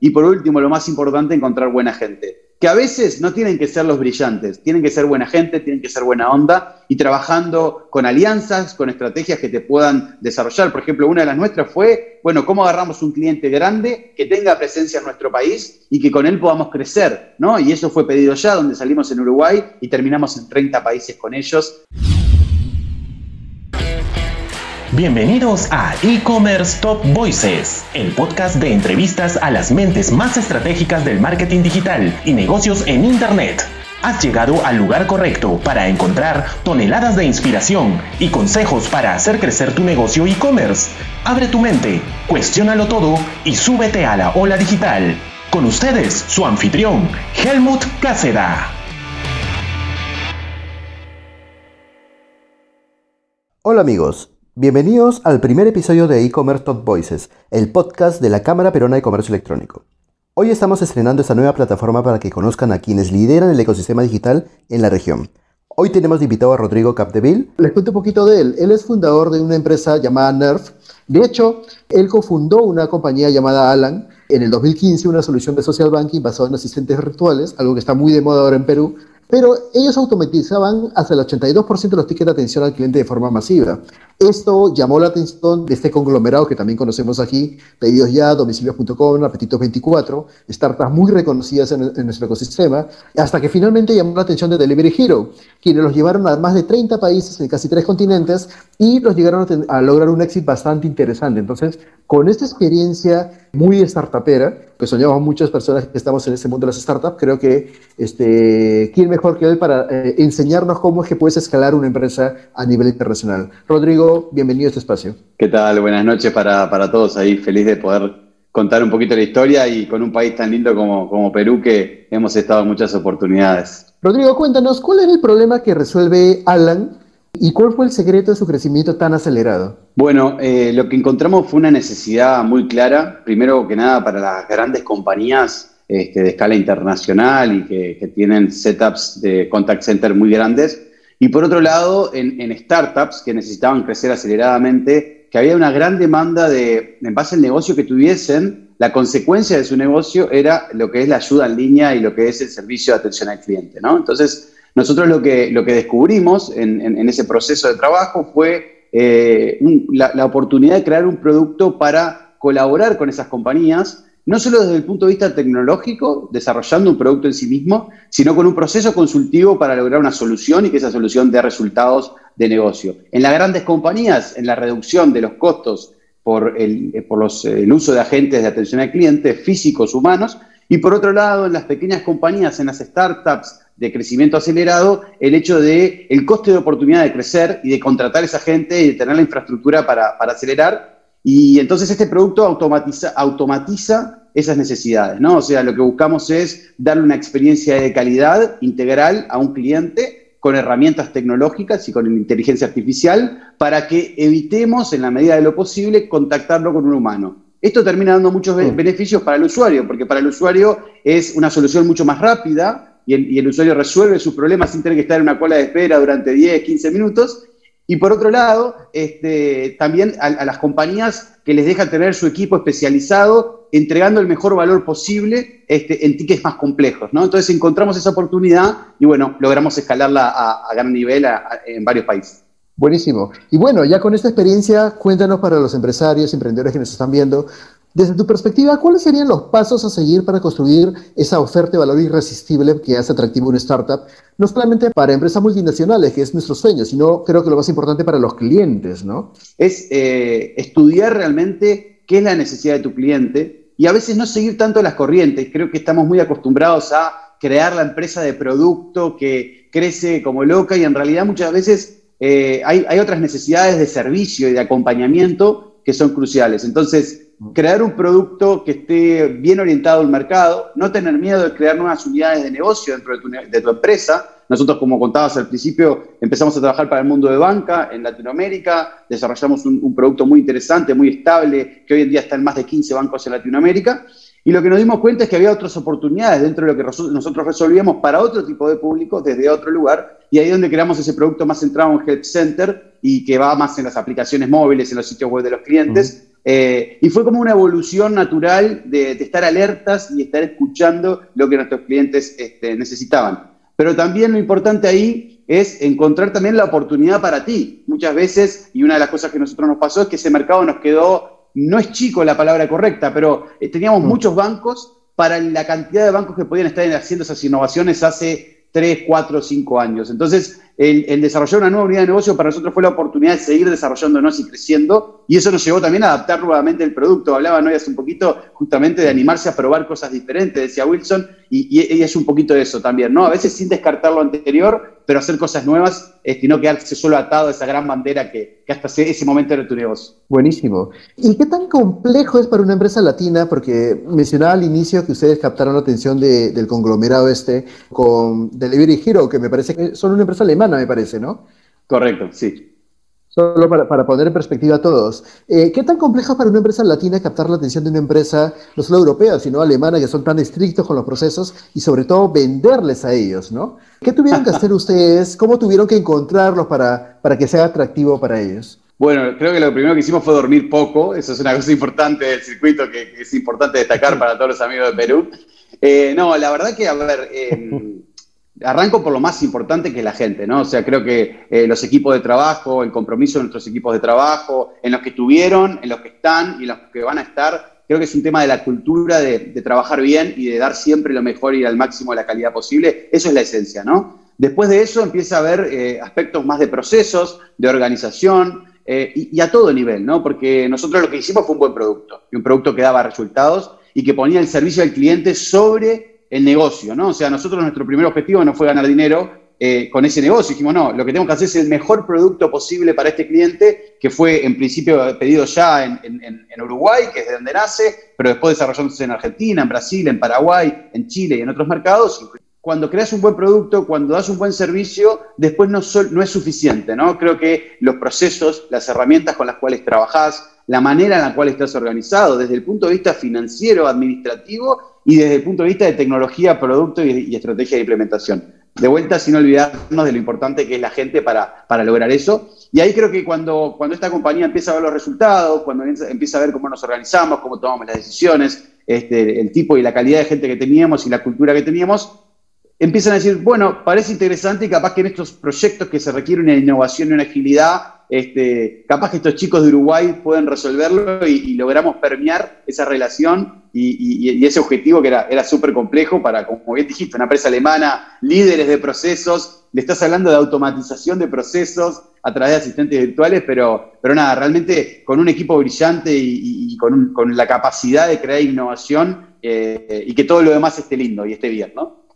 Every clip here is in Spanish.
Y por último, lo más importante, encontrar buena gente que a veces no tienen que ser los brillantes, tienen que ser buena gente, tienen que ser buena onda y trabajando con alianzas, con estrategias que te puedan desarrollar. Por ejemplo, una de las nuestras fue, bueno, cómo agarramos un cliente grande que tenga presencia en nuestro país y que con él podamos crecer, ¿no? Y eso fue pedido ya, donde salimos en Uruguay y terminamos en 30 países con ellos. Bienvenidos a E-Commerce Top Voices, el podcast de entrevistas a las mentes más estratégicas del marketing digital y negocios en Internet. Has llegado al lugar correcto para encontrar toneladas de inspiración y consejos para hacer crecer tu negocio e-commerce. Abre tu mente, cuestiónalo todo y súbete a la ola digital. Con ustedes, su anfitrión, Helmut Cáceda. Hola amigos, Bienvenidos al primer episodio de E-Commerce Top Voices, el podcast de la Cámara Perona de Comercio Electrónico. Hoy estamos estrenando esta nueva plataforma para que conozcan a quienes lideran el ecosistema digital en la región. Hoy tenemos invitado a Rodrigo Capdeville. Les cuento un poquito de él. Él es fundador de una empresa llamada Nerf. De hecho, él cofundó una compañía llamada Alan en el 2015, una solución de social banking basada en asistentes virtuales, algo que está muy de moda ahora en Perú, pero ellos automatizaban hasta el 82% de los tickets de atención al cliente de forma masiva. Esto llamó la atención de este conglomerado que también conocemos aquí, Pedidos Ya, Domicilios.com, Apetitos24, startups muy reconocidas en, nuestro ecosistema, hasta que finalmente llamó la atención de Delivery Hero, quienes los llevaron a más de 30 países en casi tres continentes y los llegaron a lograr un éxito bastante interesante. Entonces, con esta experiencia muy startupera, que soñamos muchas personas que estamos en este mundo de las startups, creo que este, ¿quién mejor que él para eh, enseñarnos cómo es que puedes escalar una empresa a nivel internacional? Rodrigo, bienvenido a este espacio. ¿Qué tal? Buenas noches para, para todos ahí. Feliz de poder contar un poquito la historia y con un país tan lindo como, como Perú que hemos estado en muchas oportunidades. Rodrigo, cuéntanos, ¿cuál es el problema que resuelve Alan ¿Y cuál fue el secreto de su crecimiento tan acelerado? Bueno, eh, lo que encontramos fue una necesidad muy clara, primero que nada para las grandes compañías este, de escala internacional y que, tienen setups de contact center muy grandes, y por otro lado en, startups que necesitaban crecer aceleradamente, que había una gran demanda de, en base al negocio que tuviesen, la consecuencia de su negocio era lo que es la ayuda en línea y lo que es el servicio de atención al cliente, ¿no? Entonces, nosotros lo que, lo que descubrimos en, ese proceso de trabajo fue eh, la, oportunidad de crear un producto para colaborar con esas compañías, no solo desde el punto de vista tecnológico, desarrollando un producto en sí mismo, sino con un proceso consultivo para lograr una solución y que esa solución dé resultados de negocio. En las grandes compañías, en la reducción de los costos por el, por los, el uso de agentes de atención al cliente, físicos, humanos, y por otro lado, en las pequeñas compañías, en las startups, de crecimiento acelerado el hecho de el coste de oportunidad de crecer y de contratar a esa gente y de tener la infraestructura para, acelerar. Y entonces este producto automatiza, automatiza esas necesidades, ¿no? O sea, lo que buscamos es darle una experiencia de calidad integral a un cliente con herramientas tecnológicas y con inteligencia artificial para que evitemos, en la medida de lo posible, contactarlo con un humano. Esto termina dando muchos mm. beneficios para el usuario, porque para el usuario es una solución mucho más rápida, y el, usuario resuelve sus problemas sin tener que estar en una cola de espera durante 10, 15 minutos. Y por otro lado, este, también a, las compañías que les dejan tener su equipo especializado, entregando el mejor valor posible este, en tickets más complejos. ¿no? Entonces encontramos esa oportunidad y bueno, logramos escalarla a, gran nivel en varios países. Buenísimo. Y bueno, ya con esta experiencia, cuéntanos para los empresarios, emprendedores que nos están viendo, desde tu perspectiva, ¿cuáles serían los pasos a seguir para construir esa oferta de valor irresistible que hace atractivo una startup? No solamente para empresas multinacionales, que es nuestro sueño, sino creo que lo más importante para los clientes, ¿no? Es eh, estudiar realmente qué es la necesidad de tu cliente y a veces no seguir tanto las corrientes. Creo que estamos muy acostumbrados a crear la empresa de producto que crece como loca y en realidad muchas veces eh, hay, hay otras necesidades de servicio y de acompañamiento que son cruciales. Entonces, crear un producto que esté bien orientado al mercado, no tener miedo de crear nuevas unidades de negocio dentro de tu, empresa. Nosotros, como contabas al principio, empezamos a trabajar para el mundo de banca en Latinoamérica, desarrollamos un, producto muy interesante, muy estable, que hoy en día está en más de 15 bancos en Latinoamérica. Y lo que nos dimos cuenta es que había otras oportunidades dentro de lo que nosotros resolvíamos para otro tipo de público desde otro lugar. Y ahí es donde creamos ese producto más centrado en Help Center y que va más en las aplicaciones móviles, en los sitios web de los clientes, Eh, y fue como una evolución natural de, estar alertas y estar escuchando lo que nuestros clientes este, necesitaban. Pero también lo importante ahí es encontrar también la oportunidad para ti. Muchas veces, y una de las cosas que a nosotros nos pasó es que ese mercado nos quedó, no es chico la palabra correcta, pero eh, teníamos muchos bancos para la cantidad de bancos que podían estar haciendo esas innovaciones hace 3, 4, 5 años. Entonces, el, desarrollar una nueva unidad de negocio para nosotros fue la oportunidad de seguir desarrollándonos y creciendo, y eso nos llevó también a adaptar nuevamente el producto. Hablaba hoy hace un poquito justamente de animarse a probar cosas diferentes, decía Wilson, y, es un poquito eso también, ¿no? A veces sin descartar lo anterior, pero hacer cosas nuevas y no quedarse solo atado a esa gran bandera que, hasta ese momento era tu negocio. Buenísimo. ¿Y qué tan complejo es para una empresa latina? Porque mencionaba al inicio que ustedes captaron la atención del conglomerado este con Delivery Hero, que me parece que son una empresa alemana, me parece, ¿no? Correcto, sí. Solo para, poner en perspectiva a todos. Eh, ¿Qué tan complejo para una empresa latina captar la atención de una empresa, no solo europea, sino alemana, que son tan estrictos con los procesos y sobre todo venderles a ellos, ¿no? ¿Qué tuvieron que hacer ustedes? ¿Cómo tuvieron que encontrarlos para, para que sea atractivo para ellos? Bueno, creo que lo primero que hicimos fue dormir poco. Eso es una cosa importante del circuito que, es importante destacar para todos los amigos de Perú. Eh, no, la verdad que, a ver, eh, Arranco por lo más importante que es la gente, ¿no? O sea, creo que eh, los equipos de trabajo, el compromiso de nuestros equipos de trabajo, en los que estuvieron, en los que están y en los que van a estar, creo que es un tema de la cultura de, trabajar bien y de dar siempre lo mejor y al máximo de la calidad posible. Eso es la esencia, ¿no? Después de eso empieza a haber eh, aspectos más de procesos, de organización eh, y, y a todo nivel, ¿no? Porque nosotros lo que hicimos fue un buen producto un producto que daba resultados y que ponía el servicio al cliente sobre el negocio, ¿no? O sea, nosotros nuestro primer objetivo no fue ganar dinero eh, con ese negocio. Dijimos, no, lo que tenemos que hacer es el mejor producto posible para este cliente, que fue en principio pedido ya en, Uruguay, que es de donde nace, pero después desarrollándose en Argentina, en Brasil, en Paraguay, en Chile y en otros mercados. Cuando creas un buen producto, cuando das un buen servicio, después no, no es suficiente, ¿no? Creo que los procesos, las herramientas con las cuales trabajás, la manera en la cual estás organizado, desde el punto de vista financiero, administrativo y desde el punto de vista de tecnología, producto y, estrategia de implementación. De vuelta, sin olvidarnos de lo importante que es la gente para, para lograr eso. Y ahí creo que cuando, cuando esta compañía empieza a ver los resultados, cuando empieza a ver cómo nos organizamos, cómo tomamos las decisiones, este, el tipo y la calidad de gente que teníamos y la cultura que teníamos, empiezan a decir, bueno, parece interesante y capaz que en estos proyectos que se requiere una innovación y una agilidad, este, capaz que estos chicos de Uruguay pueden resolverlo y, logramos permear esa relación y, ese objetivo que era, era súper complejo para, como bien dijiste, una empresa alemana, líderes de procesos, le estás hablando de automatización de procesos a través de asistentes virtuales, pero, pero nada, realmente con un equipo brillante y, con, la capacidad de crear innovación eh, y que todo lo demás esté lindo y esté bien, ¿no?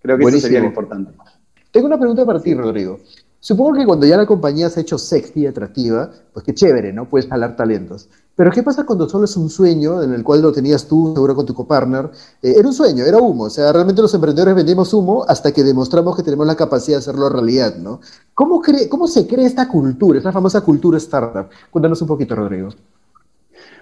Creo que eso sería lo importante. Tengo una pregunta para ti, Rodrigo. Supongo que cuando ya la compañía se ha hecho sexy y atractiva, pues qué chévere, ¿no? Puedes jalar talentos. Pero ¿qué pasa cuando solo es un sueño en el cual lo tenías tú, seguro con tu copartner? Eh, era un sueño, era humo. O sea, realmente los emprendedores vendemos humo hasta que demostramos que tenemos la capacidad de hacerlo realidad, ¿no? ¿Cómo, cómo se crea esta cultura, esta famosa cultura startup? Cuéntanos un poquito, Rodrigo.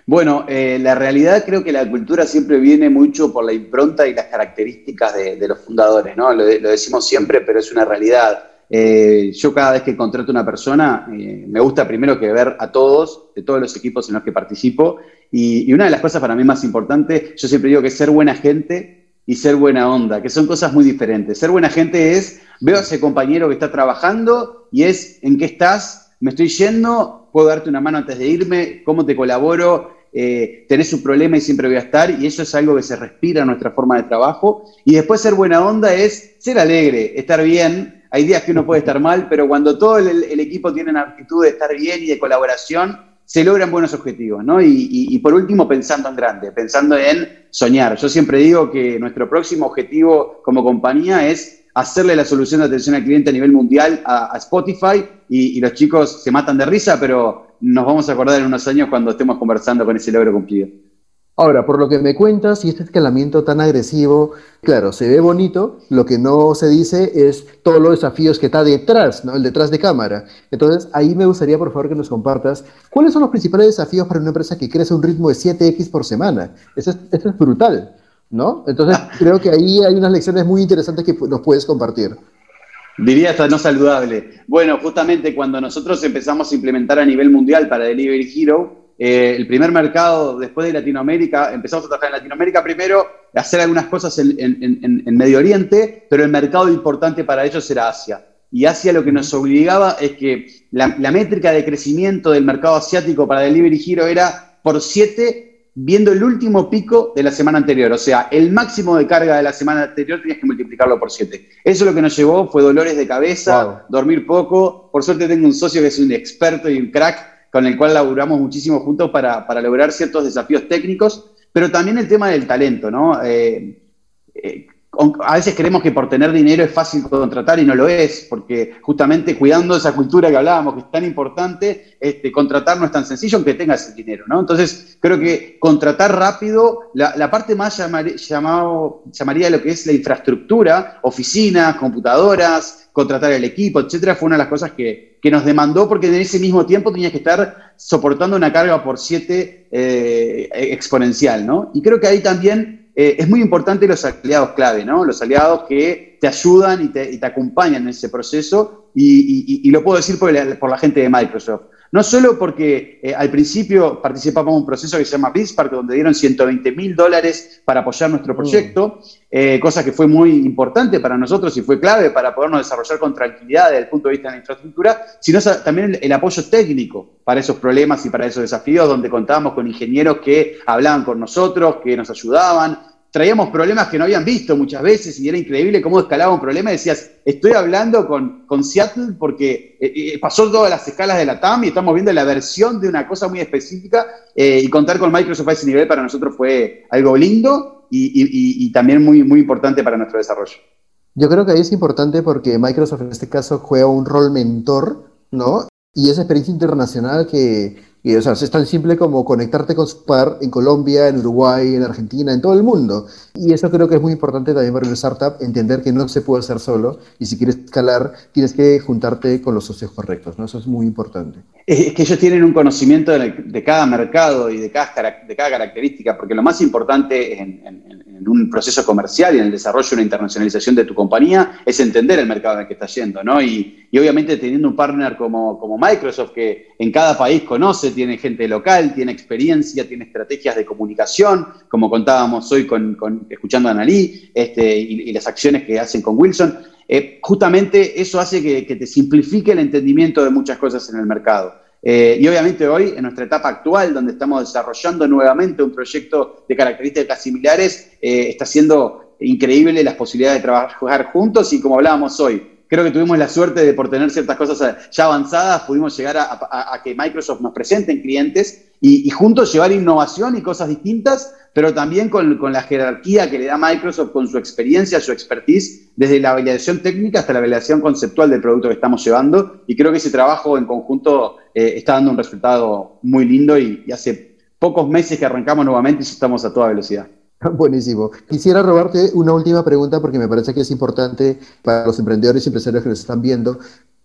Bueno, eh, la realidad creo que la cultura siempre viene mucho por la impronta y las características de, los fundadores, ¿no? lo, decimos siempre, pero es una realidad. Eh, yo cada vez que contrato una persona, eh, me gusta primero que ver a todos, de todos los equipos en los que participo, y, una de las cosas para mí más importantes, yo siempre digo que ser buena gente y ser buena onda, que son cosas muy diferentes. Ser buena gente es, veo a ese compañero que está trabajando y es, ¿en qué estás? Me estoy yendo, puedo darte una mano antes de irme, ¿cómo te colaboro? Eh, tenés un problema y siempre voy a estar, y eso es algo que se respira en nuestra forma de trabajo. Y después ser buena onda es ser alegre, estar bien, hay días que uno puede estar mal, pero cuando todo el, equipo tiene una actitud de estar bien y de colaboración, se logran buenos objetivos, ¿no? Y, por último, pensando en grande, pensando en soñar. Yo siempre digo que nuestro próximo objetivo como compañía es hacerle la solución de atención al cliente a nivel mundial a, Spotify y, y, los chicos se matan de risa, pero nos vamos a acordar en unos años cuando estemos conversando con ese logro cumplido. Ahora, por lo que me cuentas y este escalamiento tan agresivo, claro, se ve bonito, lo que no se dice es todos los desafíos que está detrás, ¿no? El detrás de cámara. Entonces, ahí me gustaría, por favor, que nos compartas cuáles son los principales desafíos para una empresa que crece a un ritmo de 7X por semana. Eso es, eso es brutal, ¿no? Entonces, creo que ahí hay unas lecciones muy interesantes que nos puedes compartir. Diría hasta no saludable. Bueno, justamente cuando nosotros empezamos a implementar a nivel mundial para Delivery Hero, eh, el primer mercado después de Latinoamérica, empezamos a trabajar en Latinoamérica primero, hacer algunas cosas en, Medio Oriente, pero el mercado importante para ellos era Asia. Y Asia lo que nos obligaba es que la, métrica de crecimiento del mercado asiático para Delivery Hero era por 7 viendo el último pico de la semana anterior. O sea, el máximo de carga de la semana anterior tenías que multiplicarlo por 7. Eso lo que nos llevó fue dolores de cabeza, dormir poco. Por suerte tengo un socio que es un experto y un crack con el cual laburamos muchísimo juntos para, lograr ciertos desafíos técnicos, pero también el tema del talento, ¿no? Eh, eh, a veces creemos que por tener dinero es fácil contratar y no lo es, porque justamente cuidando esa cultura que hablábamos, que es tan importante, este, contratar no es tan sencillo aunque tengas el dinero, ¿no? Entonces, creo que contratar rápido, la, parte más llamado, llamaría lo que es la infraestructura, oficinas, computadoras, contratar el equipo, etcétera, fue una de las cosas que, nos demandó porque en ese mismo tiempo tenías que estar soportando una carga por siete eh, exponencial, ¿no? Y creo que ahí también eh, es muy importante los aliados clave, ¿no? Los aliados que te ayudan y te, acompañan en ese proceso, y, lo puedo decir por, la gente de Microsoft. No solo porque eh, al principio participamos en un proceso que se llama BizPark, donde dieron 120 mil dólares para apoyar nuestro mm. proyecto, eh, cosa que fue muy importante para nosotros y fue clave para podernos desarrollar con tranquilidad desde el punto de vista de la infraestructura, sino también el, apoyo técnico para esos problemas y para esos desafíos, donde contábamos con ingenieros que hablaban con nosotros, que nos ayudaban, traíamos problemas que no habían visto muchas veces y era increíble cómo escalaba un problema decías, estoy hablando con, con Seattle porque eh, eh, pasó todas las escalas de la TAM y estamos viendo la versión de una cosa muy específica eh, y contar con Microsoft a ese nivel para nosotros fue algo lindo y, y, también muy, muy importante para nuestro desarrollo. Yo creo que ahí es importante porque Microsoft en este caso juega un rol mentor, ¿no? Y esa experiencia internacional que, y, o sea, es tan simple como conectarte con su par en Colombia, en Uruguay, en Argentina, en todo el mundo. Y eso creo que es muy importante también para una startup, entender que no se puede hacer solo y si quieres escalar, tienes que juntarte con los socios correctos. ¿no? Eso es muy importante. Es que ellos tienen un conocimiento de, cada mercado y de cada, de cada característica, porque lo más importante en, en en un proceso comercial y en el desarrollo de una internacionalización de tu compañía es entender el mercado en el que estás yendo, ¿no? Y, obviamente teniendo un partner como, Microsoft que en cada país conoce, tiene gente local, tiene experiencia, tiene estrategias de comunicación, como contábamos hoy con, escuchando a Analí este, y, las acciones que hacen con Wilson, eh, justamente eso hace que te simplifique el entendimiento de muchas cosas en el mercado. Eh, y obviamente hoy, en nuestra etapa actual, donde estamos desarrollando nuevamente un proyecto de características similares, eh, está siendo increíble las posibilidades de trabajar juntos y como hablábamos hoy, creo que tuvimos la suerte de por tener ciertas cosas ya avanzadas, pudimos llegar a, que Microsoft nos presente en clientes y, juntos llevar innovación y cosas distintas pero también con, la jerarquía que le da Microsoft, con su experiencia, su expertise, desde la validación técnica hasta la validación conceptual del producto que estamos llevando. Y creo que ese trabajo en conjunto eh, está dando un resultado muy lindo y, hace pocos meses que arrancamos nuevamente y estamos a toda velocidad. Buenísimo. Quisiera robarte una última pregunta porque me parece que es importante para los emprendedores y empresarios que nos están viendo.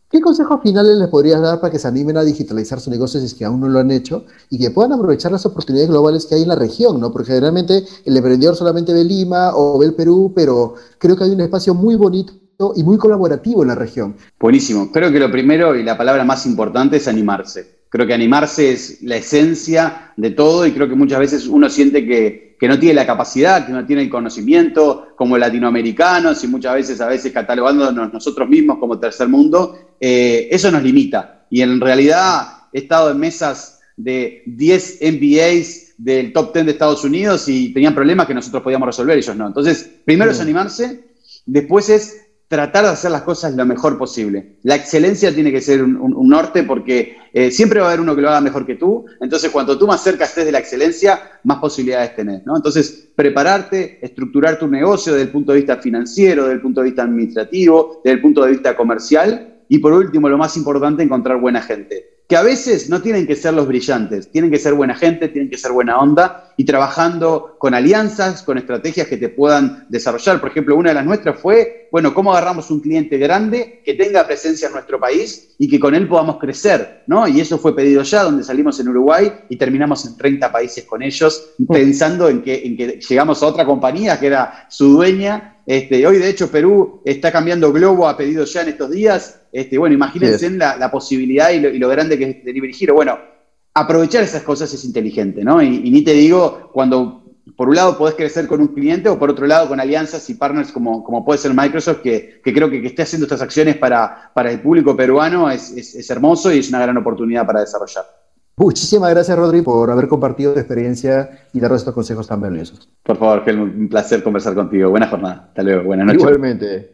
¿Qué consejos finales les podrías dar para que se animen a digitalizar su negocio si es que aún no lo han hecho y que puedan aprovechar las oportunidades globales que hay en la región? ¿no? Porque generalmente el emprendedor solamente ve Lima o ve el Perú, pero creo que hay un espacio muy bonito y muy colaborativo en la región. Buenísimo. Creo que lo primero y la palabra más importante es animarse. Creo que animarse es la esencia de todo y creo que muchas veces uno siente que, que no tiene la capacidad, que no tiene el conocimiento, como latinoamericanos y muchas veces, a veces catalogándonos nosotros mismos como tercer mundo, eh, eso nos limita. Y en realidad he estado en mesas de 10 MBAs del top 10 de Estados Unidos y tenían problemas que nosotros podíamos resolver, ellos no. Entonces, primero es animarse, después es tratar de hacer las cosas lo mejor posible. La excelencia tiene que ser un, norte porque eh, siempre va a haber uno que lo haga mejor que tú. Entonces, cuanto tú más cerca estés de la excelencia, más posibilidades tenés. Entonces, prepararte, estructurar tu negocio desde el punto de vista financiero, desde el punto de vista administrativo, desde el punto de vista comercial. Y por último, lo más importante, encontrar buena gente que a veces no tienen que ser los brillantes, tienen que ser buena gente, tienen que ser buena onda y trabajando con alianzas, con estrategias que te puedan desarrollar. Por ejemplo, una de las nuestras fue, bueno, cómo agarramos un cliente grande que tenga presencia en nuestro país y que con él podamos crecer, ¿no? Y eso fue pedido ya, donde salimos en Uruguay y terminamos en 30 países con ellos, pensando en que, en que llegamos a otra compañía que era su dueña este, hoy, de hecho, Perú está cambiando Globo a pedido ya en estos días. Este, bueno, imagínense la, posibilidad y lo, grande que es Delivery Hero. Bueno, aprovechar esas cosas es inteligente, ¿no? Y, ni te digo cuando por un lado podés crecer con un cliente o por otro lado con alianzas y partners como, como puede ser Microsoft, que, creo que que esté haciendo estas acciones para, para el público peruano es, es hermoso y es una gran oportunidad para desarrollar. Muchísimas gracias, Rodri, por haber compartido tu experiencia y dar estos consejos tan valiosos. Por favor, Helmut, un placer conversar contigo. Buena jornada. Hasta luego. Buenas noches. Igualmente.